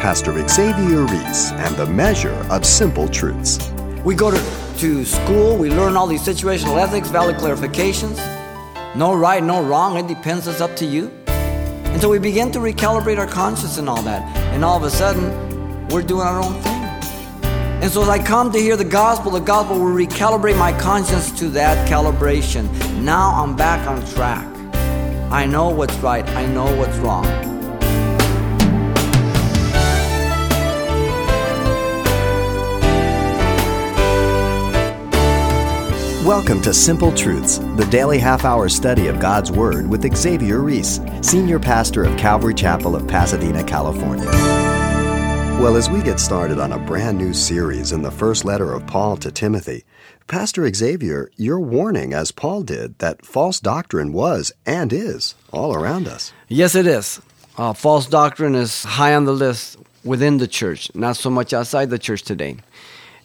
Pastor Xavier Reese and the measure of simple truths. We go to, to school, we learn all these situational ethics, values clarifications. No right, no wrong, it depends, it's up to you. Until we begin to recalibrate our conscience and all that. And all of a sudden, we're doing our own thing. And so as I come to hear the gospel, the gospel will recalibrate my conscience to that calibration. Now I'm back on track. I know what's right, I know what's wrong. Welcome to Simple Truths, the daily half hour study of God's Word with Xavier Reese, Senior Pastor of Calvary Chapel of Pasadena, California. Well, as we get started on a brand new series in the first letter of Paul to Timothy, Pastor Xavier, you're warning, as Paul did, that false doctrine was and is all around us. Yes, it is. Uh, false doctrine is high on the list within the church, not so much outside the church today.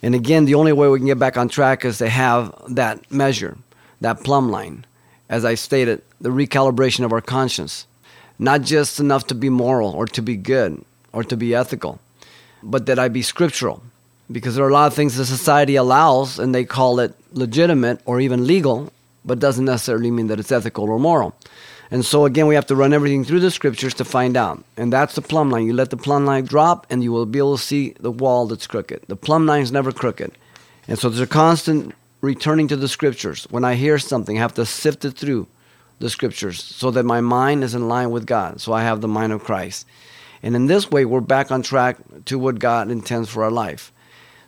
And again, the only way we can get back on track is to have that measure, that plumb line. As I stated, the recalibration of our conscience. Not just enough to be moral or to be good or to be ethical, but that I be scriptural. Because there are a lot of things that society allows and they call it legitimate or even legal, but doesn't necessarily mean that it's ethical or moral. And so again, we have to run everything through the scriptures to find out. And that's the plumb line. You let the plumb line drop, and you will be able to see the wall that's crooked. The plumb line is never crooked. And so there's a constant returning to the scriptures. When I hear something, I have to sift it through the scriptures so that my mind is in line with God. So I have the mind of Christ. And in this way, we're back on track to what God intends for our life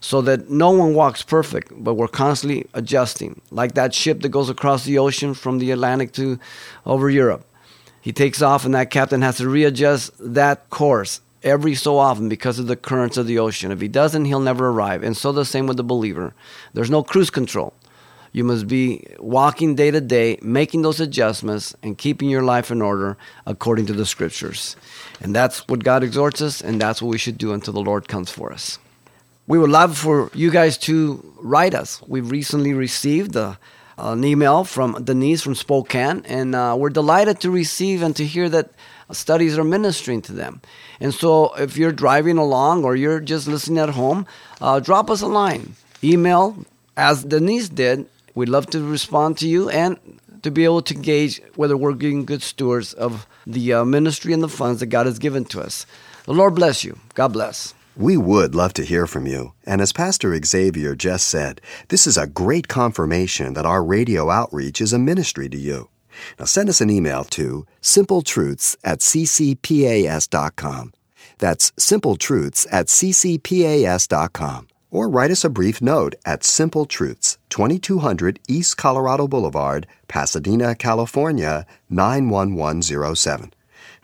so that no one walks perfect, but we're constantly adjusting. Like that ship that goes across the ocean from the Atlantic to over Europe. He takes off, and that captain has to readjust that course every so often because of the currents of the ocean. If he doesn't, he'll never arrive. And so the same with the believer. There's no cruise control. You must be walking day to day, making those adjustments, and keeping your life in order according to the scriptures. And that's what God exhorts us, and that's what we should do until the Lord comes for us we would love for you guys to write us. We've recently received a, an email from Denise from Spokane, and uh, we're delighted to receive and to hear that studies are ministering to them. And so, if you're driving along or you're just listening at home, uh, drop us a line, email, as Denise did. We'd love to respond to you and to be able to gauge whether we're being good stewards of the uh, ministry and the funds that God has given to us. The Lord bless you. God bless. We would love to hear from you. And as Pastor Xavier just said, this is a great confirmation that our radio outreach is a ministry to you. Now send us an email to simpletruths at ccpas.com. That's simpletruths at ccpas.com. Or write us a brief note at Simple Truths, 2200 East Colorado Boulevard, Pasadena, California, 91107.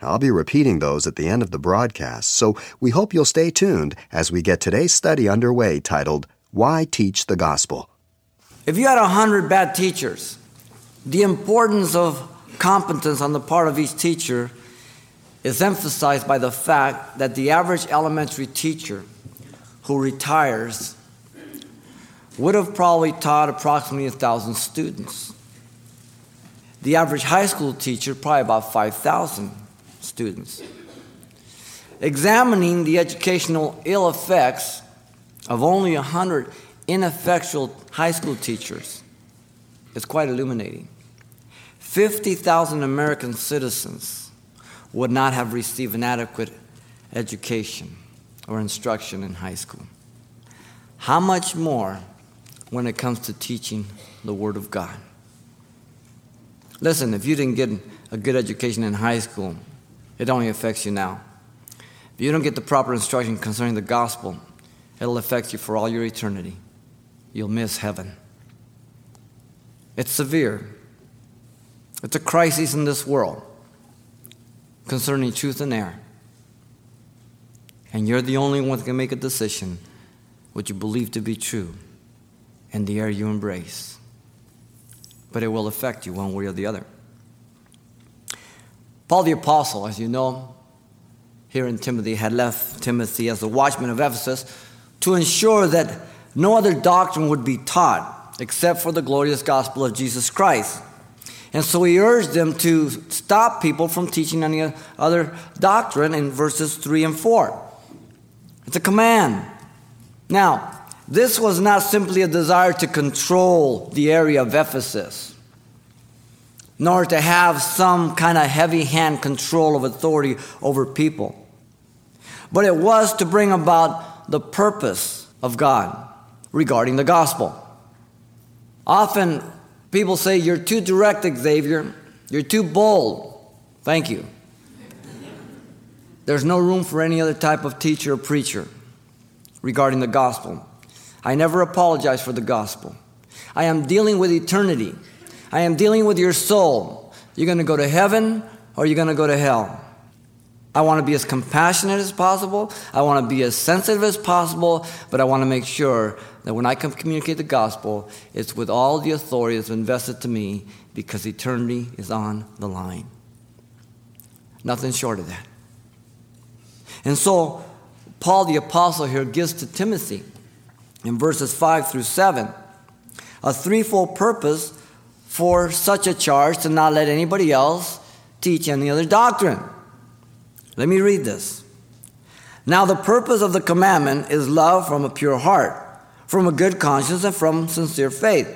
I'll be repeating those at the end of the broadcast, so we hope you'll stay tuned as we get today's study underway titled, Why Teach the Gospel? If you had a hundred bad teachers, the importance of competence on the part of each teacher is emphasized by the fact that the average elementary teacher who retires would have probably taught approximately a thousand students. The average high school teacher, probably about 5,000 students. Examining the educational ill effects of only 100 ineffectual high school teachers is quite illuminating. 50,000 American citizens would not have received an adequate education or instruction in high school. How much more when it comes to teaching the Word of God? Listen, if you didn't get a good education in high school, it only affects you now. If you don't get the proper instruction concerning the gospel, it'll affect you for all your eternity. You'll miss heaven. It's severe. It's a crisis in this world concerning truth and error. And you're the only one that can make a decision what you believe to be true and the error you embrace. But it will affect you one way or the other. Paul the Apostle, as you know, here in Timothy, had left Timothy as the watchman of Ephesus to ensure that no other doctrine would be taught except for the glorious gospel of Jesus Christ. And so he urged them to stop people from teaching any other doctrine in verses 3 and 4. It's a command. Now, this was not simply a desire to control the area of Ephesus, nor to have some kind of heavy hand control of authority over people, but it was to bring about the purpose of God regarding the gospel. Often people say, You're too direct, Xavier. You're too bold. Thank you. There's no room for any other type of teacher or preacher regarding the gospel. I never apologize for the gospel. I am dealing with eternity. I am dealing with your soul. You're going to go to heaven or you're going to go to hell. I want to be as compassionate as possible. I want to be as sensitive as possible, but I want to make sure that when I communicate the gospel, it's with all the authority that's invested to me because eternity is on the line. Nothing short of that. And so, Paul the Apostle here gives to Timothy in verses 5 through 7 a threefold purpose for such a charge to not let anybody else teach any other doctrine. Let me read this. Now, the purpose of the commandment is love from a pure heart, from a good conscience, and from sincere faith,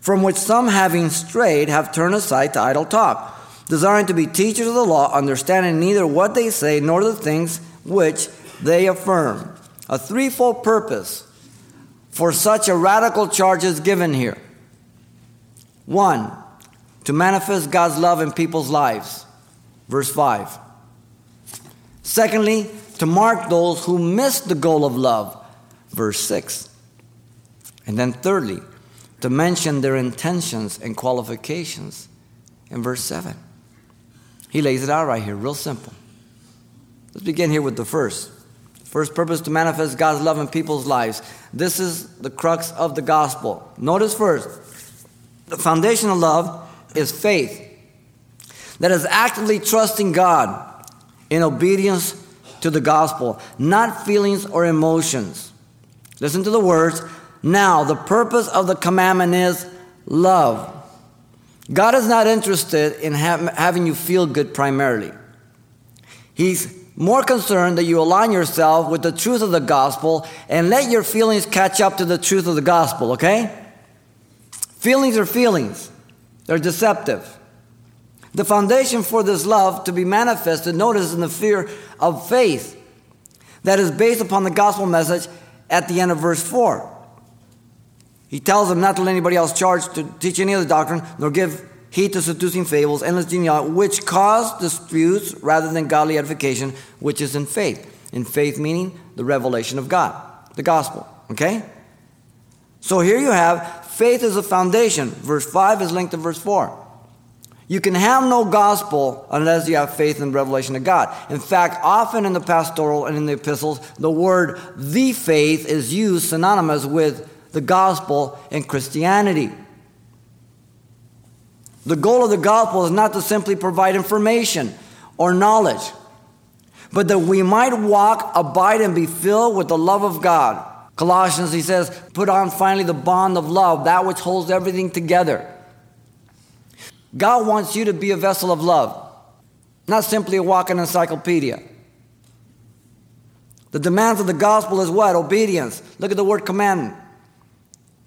from which some, having strayed, have turned aside to idle talk, desiring to be teachers of the law, understanding neither what they say nor the things which they affirm. A threefold purpose for such a radical charge is given here. One, to manifest God's love in people's lives. Verse 5. Secondly, to mark those who miss the goal of love. Verse 6. And then thirdly, to mention their intentions and qualifications in verse 7. He lays it out right here, real simple. Let's begin here with the first. First purpose to manifest God's love in people's lives. This is the crux of the gospel. Notice first, the foundation of love is faith. That is actively trusting God in obedience to the gospel, not feelings or emotions. Listen to the words. Now, the purpose of the commandment is love. God is not interested in ha- having you feel good primarily. He's more concerned that you align yourself with the truth of the gospel and let your feelings catch up to the truth of the gospel, okay? Feelings are feelings, they're deceptive. The foundation for this love to be manifested, notice, in the fear of faith that is based upon the gospel message at the end of verse 4. He tells them not to let anybody else charge to teach any other doctrine, nor give heed to seducing fables, endless genealogy, which cause disputes rather than godly edification, which is in faith. In faith, meaning the revelation of God, the gospel. Okay? So here you have faith is a foundation. Verse 5 is linked to verse 4. You can have no gospel unless you have faith in revelation of God. In fact, often in the pastoral and in the epistles, the word the faith is used synonymous with the gospel and Christianity. The goal of the gospel is not to simply provide information or knowledge, but that we might walk, abide, and be filled with the love of God. Colossians, he says, put on finally the bond of love, that which holds everything together. God wants you to be a vessel of love, not simply a walking encyclopedia. The demands of the gospel is what? Obedience. Look at the word commandment.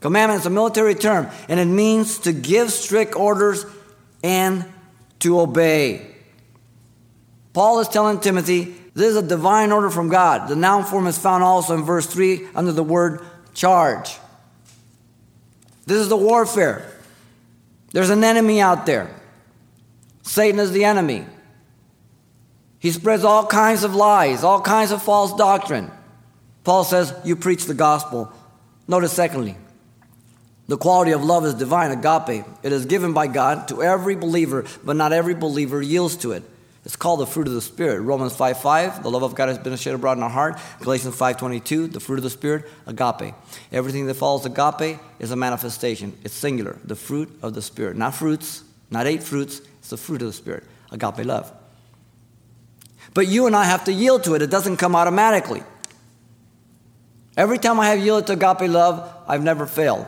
Commandment is a military term, and it means to give strict orders and to obey. Paul is telling Timothy this is a divine order from God. The noun form is found also in verse 3 under the word charge. This is the warfare. There's an enemy out there. Satan is the enemy. He spreads all kinds of lies, all kinds of false doctrine. Paul says, You preach the gospel. Notice, secondly, the quality of love is divine, agape. It is given by God to every believer, but not every believer yields to it. It's called the fruit of the Spirit. Romans 5 5, the love of God has been shed abroad in our heart. Galatians 5 22, the fruit of the Spirit, agape. Everything that follows agape is a manifestation. It's singular, the fruit of the Spirit. Not fruits, not eight fruits, it's the fruit of the Spirit, agape love. But you and I have to yield to it, it doesn't come automatically. Every time I have yielded to agape love, I've never failed.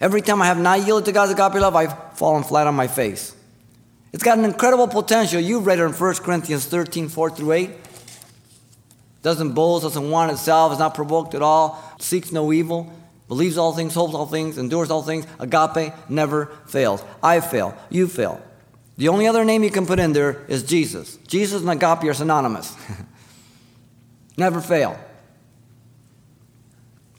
Every time I have not yielded to God's agape love, I've fallen flat on my face. It's got an incredible potential. You've read it in 1 Corinthians 13, 4 through 8. doesn't boast, doesn't want itself, is not provoked at all, seeks no evil, believes all things, hopes all things, endures all things. Agape never fails. I fail. You fail. The only other name you can put in there is Jesus. Jesus and agape are synonymous. never fail.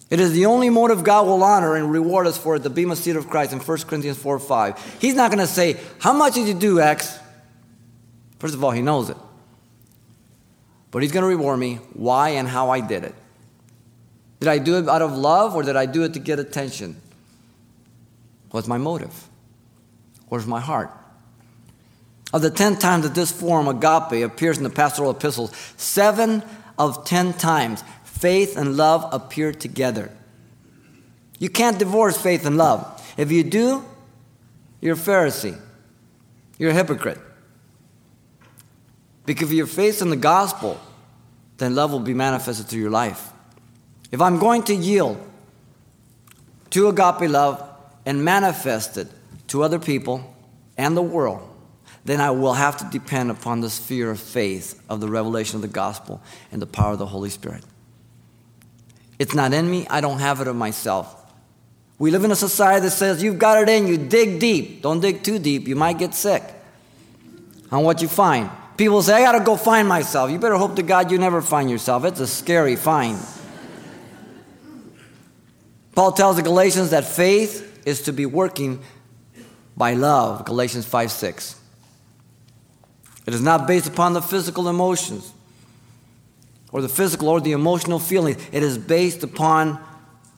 It is the only motive God will honor and reward us for it, the bema seat of Christ in 1 Corinthians 4 5. He's not going to say, How much did you do, X? First of all, He knows it. But He's going to reward me why and how I did it. Did I do it out of love or did I do it to get attention? What's my motive? Where's my heart? Of the 10 times that this form, agape, appears in the pastoral epistles, seven of 10 times faith and love appear together. You can't divorce faith and love. If you do, you're a Pharisee. You're a hypocrite. Because if you're faith in the gospel, then love will be manifested through your life. If I'm going to yield to agape love and manifest it to other people and the world, then I will have to depend upon the sphere of faith of the revelation of the gospel and the power of the Holy Spirit. It's not in me, I don't have it of myself. We live in a society that says you've got it in you, dig deep. Don't dig too deep, you might get sick on what you find. People say, I got to go find myself. You better hope to God you never find yourself. It's a scary find. Paul tells the Galatians that faith is to be working by love, Galatians 5 6. It is not based upon the physical emotions or the physical or the emotional feelings. It is based upon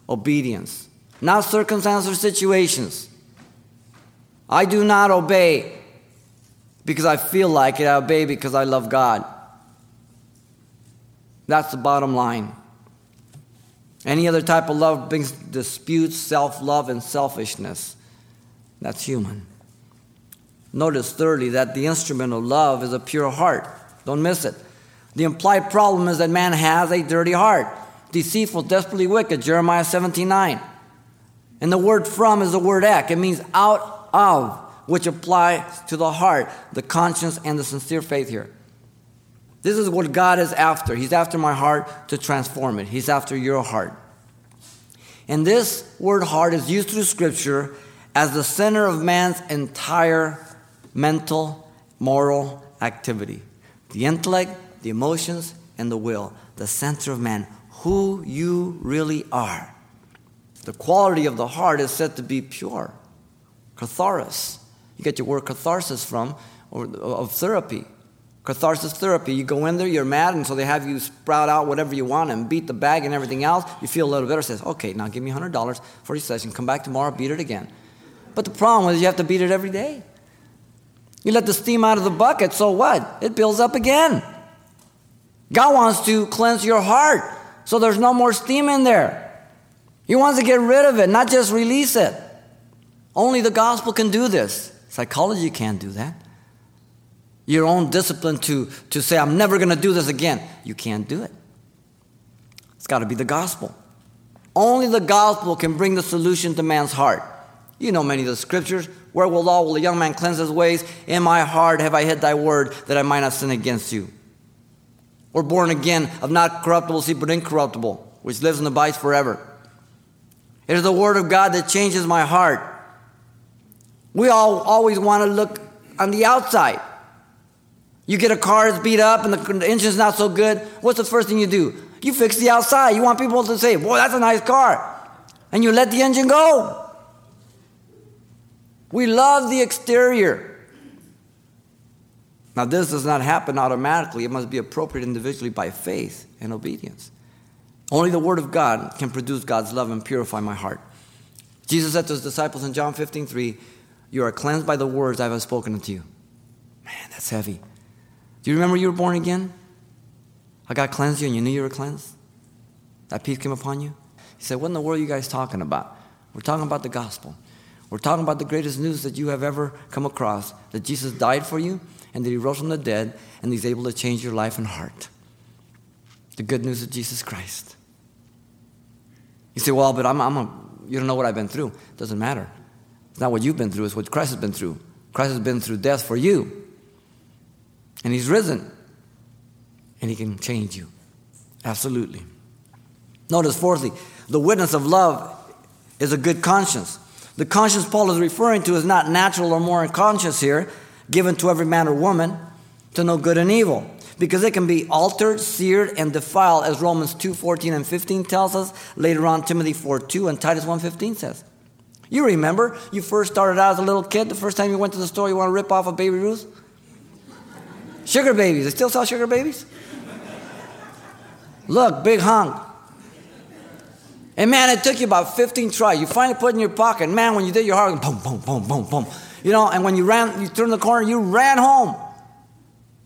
obedience, not circumstances or situations. I do not obey because I feel like it, I obey because I love God. That's the bottom line. Any other type of love brings disputes, self love, and selfishness. That's human. Notice, thirdly, that the instrument of love is a pure heart. Don't miss it. The implied problem is that man has a dirty heart, deceitful, desperately wicked, Jeremiah 17 9. And the word from is the word ek. It means out of, which applies to the heart, the conscience, and the sincere faith here. This is what God is after. He's after my heart to transform it. He's after your heart. And this word heart is used through Scripture as the center of man's entire mental, moral activity. The intellect, the emotions, and the will. The center of man. Who you really are. The quality of the heart is said to be pure. Katharos. You get your word catharsis from, or of therapy. Catharsis therapy. You go in there, you're mad, and so they have you sprout out whatever you want and beat the bag and everything else. You feel a little better. Says, okay, now give me $100 for your session. Come back tomorrow, beat it again. But the problem is you have to beat it every day. You let the steam out of the bucket, so what? It builds up again. God wants to cleanse your heart so there's no more steam in there. He wants to get rid of it, not just release it. Only the gospel can do this. Psychology can't do that. Your own discipline to, to say, I'm never going to do this again, you can't do it. It's got to be the gospel. Only the gospel can bring the solution to man's heart. You know many of the scriptures. Where will all will the young man cleanse his ways? In my heart have I hid thy word that I might not sin against you. We're born again of not corruptible seed, but incorruptible, which lives and abides forever. It is the word of God that changes my heart. We all always want to look on the outside. You get a car that's beat up and the engine's not so good. What's the first thing you do? You fix the outside. You want people to say, Boy, that's a nice car. And you let the engine go. We love the exterior. Now, this does not happen automatically. It must be appropriate individually by faith and obedience. Only the Word of God can produce God's love and purify my heart. Jesus said to his disciples in John 15, 3, You are cleansed by the words I have spoken unto you. Man, that's heavy. Do you remember you were born again? I got cleansed you and you knew you were cleansed? That peace came upon you? He said, What in the world are you guys talking about? We're talking about the gospel. We're talking about the greatest news that you have ever come across that Jesus died for you and that he rose from the dead and he's able to change your life and heart. The good news of Jesus Christ. You say, well, but I'm, I'm a, you don't know what I've been through. Doesn't matter. It's not what you've been through, it's what Christ has been through. Christ has been through death for you. And he's risen. And he can change you. Absolutely. Notice, fourthly, the witness of love is a good conscience. The conscience Paul is referring to is not natural or moral conscience here, given to every man or woman to know good and evil, because it can be altered, seared, and defiled, as Romans 2 14 and 15 tells us. Later on, Timothy 4 2 and Titus 1 15 says. You remember, you first started out as a little kid, the first time you went to the store, you want to rip off a baby Ruth? Sugar babies. They still sell sugar babies? Look, big hunk. And man, it took you about 15 tries. You finally put it in your pocket. Man, when you did your heart, boom, boom, boom, boom, boom. You know, and when you ran, you turned the corner, you ran home.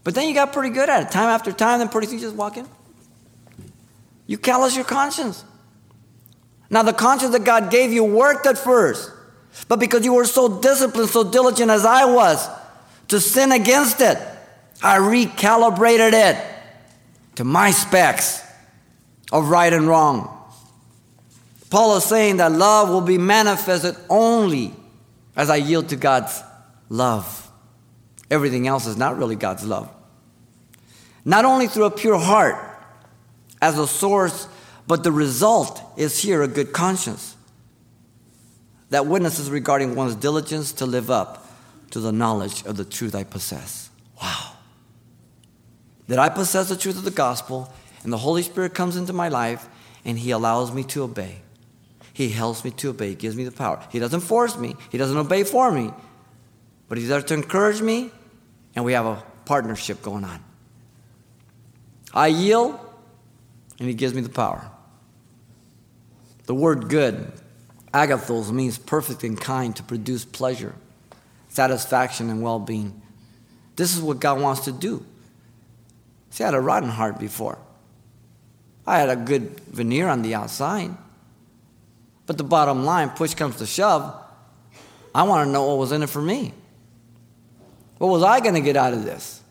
But then you got pretty good at it. Time after time, then pretty soon you just walk in. You callous your conscience. Now, the conscience that God gave you worked at first. But because you were so disciplined, so diligent as I was to sin against it, I recalibrated it to my specs of right and wrong. Paul is saying that love will be manifested only as I yield to God's love. Everything else is not really God's love. Not only through a pure heart as a source, but the result is here a good conscience that witnesses regarding one's diligence to live up to the knowledge of the truth I possess. Wow. That I possess the truth of the gospel, and the Holy Spirit comes into my life, and He allows me to obey. He helps me to obey. He gives me the power. He doesn't force me, He doesn't obey for me. But He's there to encourage me, and we have a partnership going on. I yield, and He gives me the power. The word good, agathos, means perfect and kind to produce pleasure, satisfaction, and well being. This is what God wants to do. See, I had a rotten heart before. I had a good veneer on the outside. But the bottom line, push comes to shove, I want to know what was in it for me. What was I going to get out of this?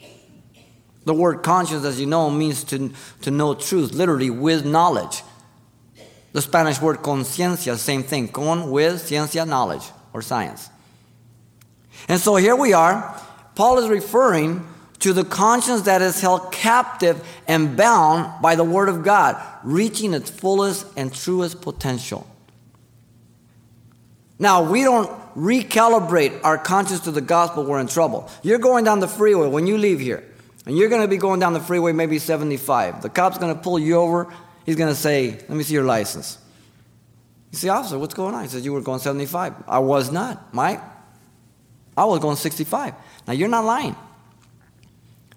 The word conscience, as you know, means to, to know truth, literally with knowledge. The Spanish word conciencia, same thing, con, with, ciencia, knowledge, or science. And so here we are. Paul is referring to the conscience that is held captive and bound by the Word of God, reaching its fullest and truest potential. Now, we don't recalibrate our conscience to the gospel, we're in trouble. You're going down the freeway when you leave here, and you're going to be going down the freeway maybe 75. The cop's going to pull you over. He's going to say, Let me see your license. You say, Officer, what's going on? He says, You were going 75. I was not, Mike. I was going 65. Now, you're not lying.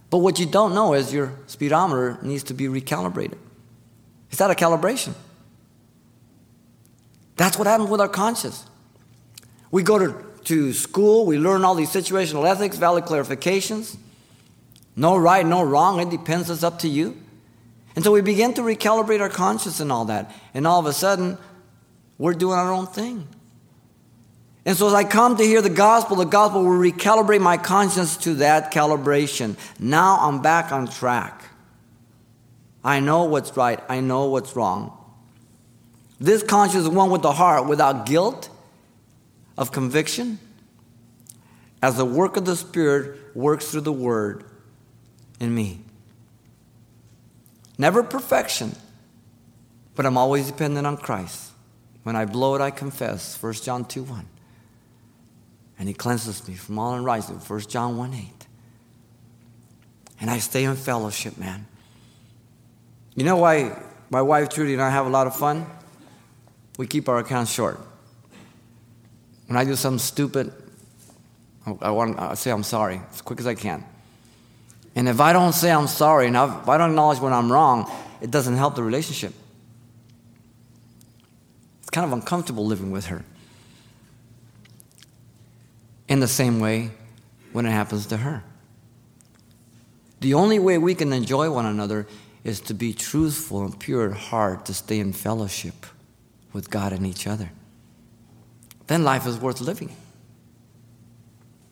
But what you don't know is your speedometer needs to be recalibrated. Is that a calibration? That's what happens with our conscience. We go to, to school, we learn all these situational ethics, values clarifications. No right, no wrong, it depends, it's up to you. And so we begin to recalibrate our conscience and all that. And all of a sudden, we're doing our own thing. And so as I come to hear the gospel, the gospel will recalibrate my conscience to that calibration. Now I'm back on track. I know what's right, I know what's wrong. This conscience is one with the heart without guilt of conviction as the work of the Spirit works through the Word in me. Never perfection, but I'm always dependent on Christ. When I blow it, I confess. 1 John 2 1. And He cleanses me from all unrighteousness. 1 John 1 8. And I stay in fellowship, man. You know why my wife Trudy and I have a lot of fun? We keep our accounts short. When I do something stupid, I want to say I'm sorry as quick as I can. And if I don't say I'm sorry, and if I don't acknowledge when I'm wrong, it doesn't help the relationship. It's kind of uncomfortable living with her. In the same way, when it happens to her. The only way we can enjoy one another is to be truthful and pure at heart, to stay in fellowship with God and each other then life is worth living.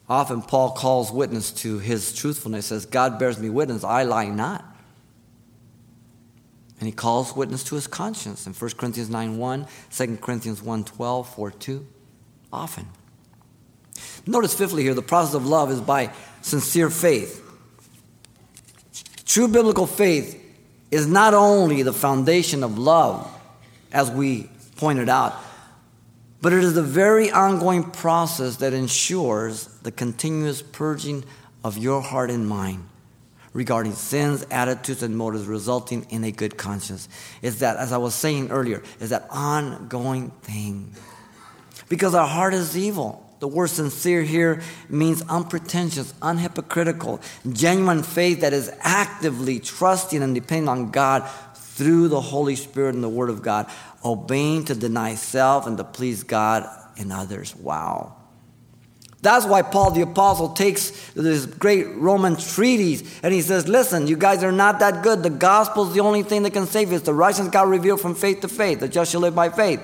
Often Paul calls witness to his truthfulness as God bears me witness, I lie not. And he calls witness to his conscience in 1 Corinthians 9 1, 2 Corinthians 1 12, 4 2. Often. Notice, fifthly, here, the process of love is by sincere faith. True biblical faith is not only the foundation of love, as we pointed out, but it is the very ongoing process that ensures the continuous purging of your heart and mind regarding sins, attitudes, and motives, resulting in a good conscience. Is that, as I was saying earlier, is that ongoing thing. Because our heart is evil. The word sincere here means unpretentious, unhypocritical, genuine faith that is actively trusting and depending on God through the Holy Spirit and the Word of God, obeying to deny self and to please God and others. Wow. That's why Paul the Apostle takes this great Roman treatise and he says, Listen, you guys are not that good. The gospel is the only thing that can save you. It's the righteousness God revealed from faith to faith. The just shall live by faith.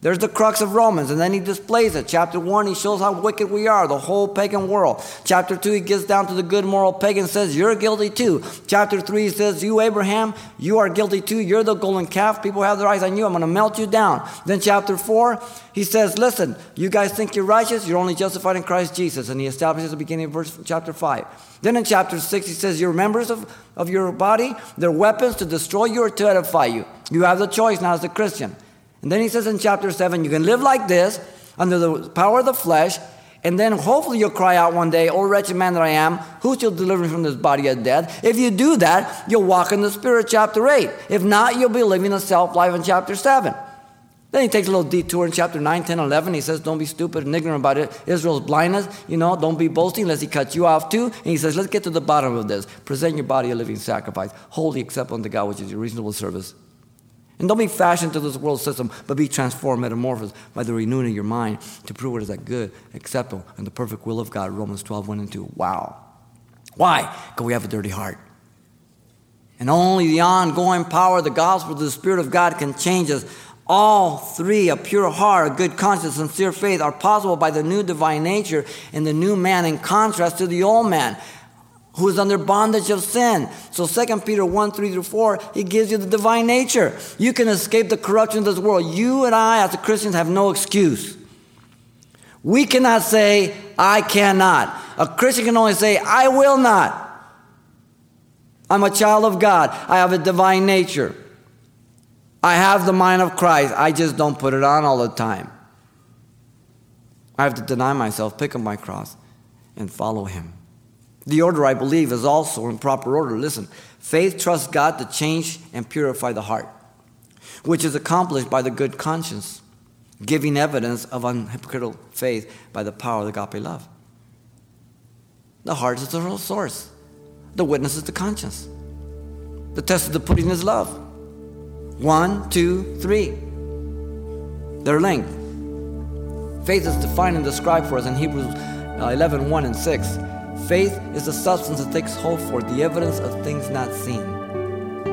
There's the crux of Romans, and then he displays it. Chapter 1, he shows how wicked we are, the whole pagan world. Chapter 2, he gets down to the good moral pagan says, You're guilty too. Chapter 3, he says, You, Abraham, you are guilty too. You're the golden calf. People have their eyes on you. I'm going to melt you down. Then, chapter 4, he says, Listen, you guys think you're righteous. You're only justified in Christ Jesus. And he establishes the beginning of verse, chapter 5. Then in chapter 6, he says, You're members of, of your body. They're weapons to destroy you or to edify you. You have the choice now as a Christian. And then he says in chapter 7, you can live like this under the power of the flesh, and then hopefully you'll cry out one day, Oh, wretched man that I am, who shall deliver me from this body of death? If you do that, you'll walk in the Spirit, chapter 8. If not, you'll be living a self life in chapter 7. Then he takes a little detour in chapter 9, 10, 11. He says, Don't be stupid and ignorant about it. Israel's blindness, you know, don't be boasting lest he cut you off too. And he says, Let's get to the bottom of this. Present your body a living sacrifice, holy acceptable unto God, which is your reasonable service. And don't be fashioned to this world system, but be transformed, metamorphosed by the renewing of your mind to prove what is that good, acceptable, and the perfect will of God. Romans 12, 1 and 2. Wow. Why? Because we have a dirty heart. And only the ongoing power of the gospel of the Spirit of God can change us. All three, a pure heart, a good conscience, sincere faith, are possible by the new divine nature and the new man in contrast to the old man who is under bondage of sin. So 2 Peter 1, 3 through 4, he gives you the divine nature. You can escape the corruption of this world. You and I, as Christians, have no excuse. We cannot say, I cannot. A Christian can only say, I will not. I'm a child of God. I have a divine nature. I have the mind of Christ. I just don't put it on all the time. I have to deny myself, pick up my cross, and follow Him. The order, I believe, is also in proper order. Listen, faith trusts God to change and purify the heart, which is accomplished by the good conscience, giving evidence of unhypocritical faith by the power of the agape love. The heart is the real source. The witness is the conscience. The test of the pudding is love. One, two, three. They're linked. Faith is defined and described for us in Hebrews uh, 11, 1 and 6. Faith is the substance that takes hold for, the evidence of things not seen.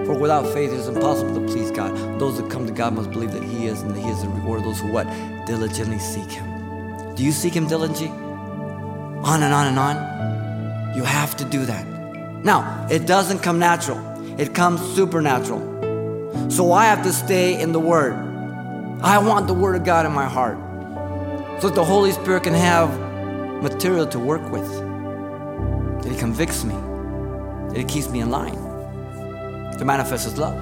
For without faith it is impossible to please God. Those that come to God must believe that He is and that He is the reward of those who what? Diligently seek Him. Do you seek Him diligently? On and on and on. You have to do that. Now, it doesn't come natural. It comes supernatural. So I have to stay in the Word. I want the Word of God in my heart. So that the Holy Spirit can have material to work with that He convicts me, that He keeps me in line to manifest His love.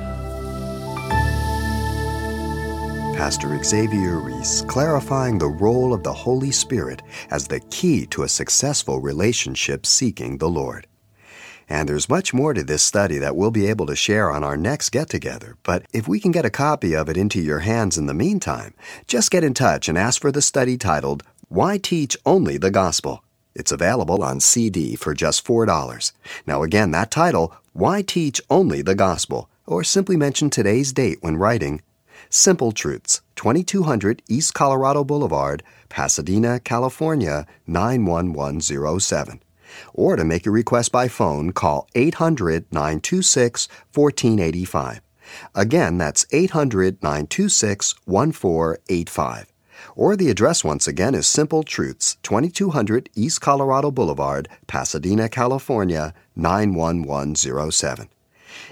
Pastor Xavier Reese clarifying the role of the Holy Spirit as the key to a successful relationship seeking the Lord. And there's much more to this study that we'll be able to share on our next get together. But if we can get a copy of it into your hands in the meantime, just get in touch and ask for the study titled, Why Teach Only the Gospel? It's available on CD for just $4. Now, again, that title, Why Teach Only the Gospel? Or simply mention today's date when writing Simple Truths, 2200 East Colorado Boulevard, Pasadena, California, 91107. Or to make a request by phone, call 800 926 1485. Again, that's 800 926 1485. Or the address once again is Simple Truths, 2200 East Colorado Boulevard, Pasadena, California, 91107.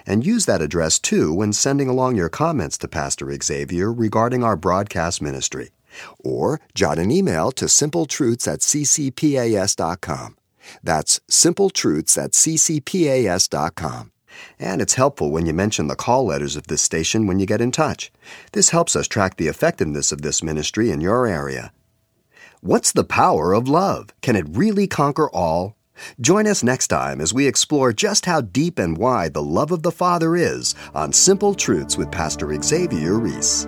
And use that address too when sending along your comments to Pastor Xavier regarding our broadcast ministry. Or jot an email to simpletruths at ccpas.com. That's simpletruths at ccpas.com. And it's helpful when you mention the call letters of this station when you get in touch. This helps us track the effectiveness of this ministry in your area. What's the power of love? Can it really conquer all? Join us next time as we explore just how deep and wide the love of the Father is on Simple Truths with Pastor Xavier Reese.